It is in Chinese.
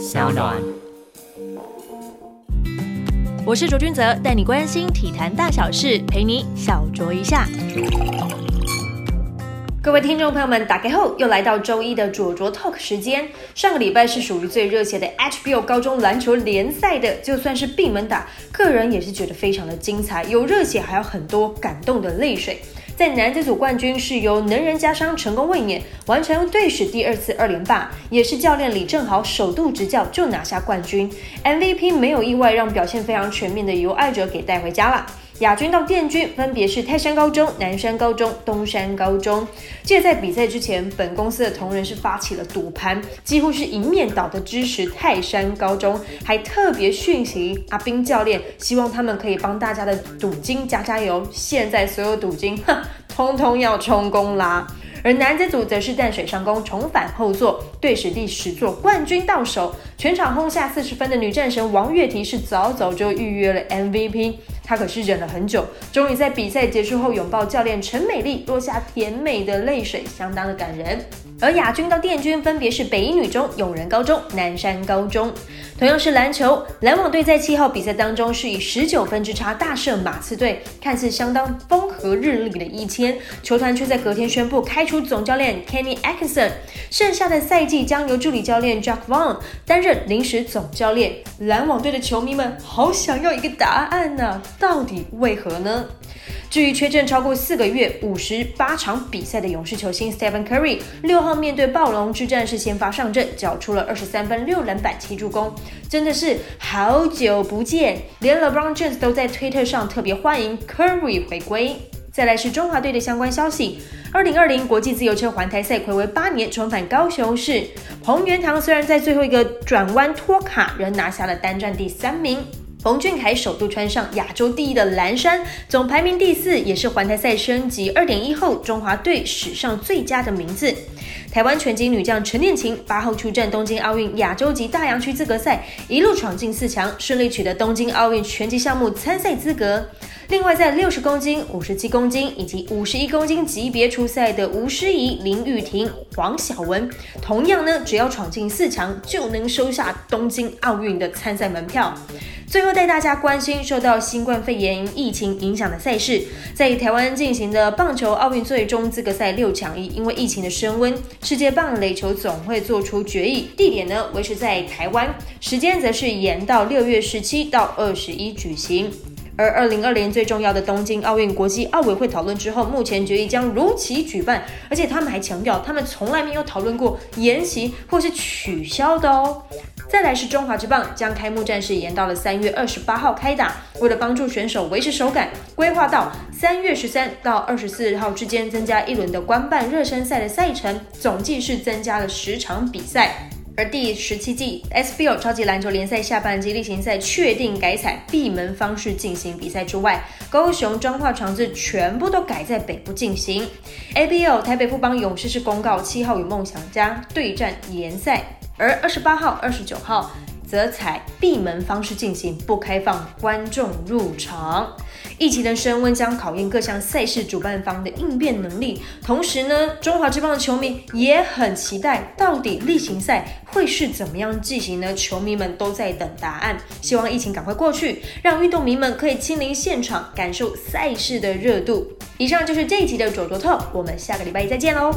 小暖。我是卓君泽，带你关心体坛大小事，陪你小酌一下。各位听众朋友们，打开后又来到周一的卓卓 Talk 时间。上个礼拜是属于最热血的 HBO 高中篮球联赛的，就算是闭门打，个人也是觉得非常的精彩，有热血，还有很多感动的泪水。在男子组冠军是由能人加商成功卫冕，完成队史第二次二连霸，也是教练李正豪首度执教就拿下冠军，MVP 没有意外，让表现非常全面的由爱哲给带回家了。亚军到殿军分别是泰山高中、南山高中、东山高中。记得在比赛之前，本公司的同仁是发起了赌盘，几乎是一面倒的支持泰山高中，还特别讯息阿斌教练，希望他们可以帮大家的赌金加加油。现在所有赌金，哼，通通要充公啦！而男子组则是淡水上攻重返后座，队史第十座冠军到手，全场轰下四十分的女战神王月婷是早早就预约了 MVP。她可是忍了很久，终于在比赛结束后拥抱教练陈美丽，落下甜美的泪水，相当的感人。而亚军到殿军分别是北一女中、永仁高中、南山高中。同样是篮球，篮网队在七号比赛当中是以十九分之差大胜马刺队，看似相当风和日丽的一天，球团却在隔天宣布开除总教练 Kenny Atkinson，剩下的赛季将由助理教练 Jack Vaughn 担任临时总教练。篮网队的球迷们好想要一个答案呐！到底为何呢？至于缺阵超过四个月、五十八场比赛的勇士球星 Stephen Curry，六号面对暴龙之战是先发上阵，缴出了二十三分、六篮板、七助攻，真的是好久不见。连 LeBron James 都在推特上特别欢迎 Curry 回归。再来是中华队的相关消息，二零二零国际自由车环台赛暌违八年重返高雄市，洪元堂虽然在最后一个转弯脱卡，仍拿下了单站第三名。冯俊凯首度穿上亚洲第一的蓝衫，总排名第四，也是环台赛升级二点一后中华队史上最佳的名字。台湾拳击女将陈念琴八号出战东京奥运亚洲级大洋区资格赛，一路闯进四强，顺利取得东京奥运拳击项目参赛资格。另外，在六十公斤、五十七公斤以及五十一公斤级别出赛的吴诗怡、林玉婷、黄晓雯，同样呢，只要闯进四强，就能收下东京奥运的参赛门票。最后带大家关心受到新冠肺炎疫情影响的赛事，在台湾进行的棒球奥运最终资格赛六强一，因为疫情的升温，世界棒垒球总会做出决议，地点呢维持在台湾，时间则是延到六月十七到二十一举行。而二零二零最重要的东京奥运国际奥委会讨论之后，目前决议将如期举办，而且他们还强调，他们从来没有讨论过延期或是取消的哦。再来是中华之棒，将开幕战事延到了三月二十八号开打，为了帮助选手维持手感，规划到三月十三到二十四号之间增加一轮的官办热身赛的赛程，总计是增加了十场比赛。而第十七季 SBL 超级篮球联赛下半季例行赛确定改采闭门方式进行比赛之外，高雄彰化场次全部都改在北部进行。ABL 台北富邦勇士是公告七号与梦想家对战联赛，而二十八号、二十九号。则采闭门方式进行，不开放观众入场。疫情的升温将考验各项赛事主办方的应变能力。同时呢，中华之棒的球迷也很期待，到底例行赛会是怎么样进行呢？球迷们都在等答案。希望疫情赶快过去，让运动迷们可以亲临现场，感受赛事的热度。以上就是这一集的左左特，我们下个礼拜再见喽。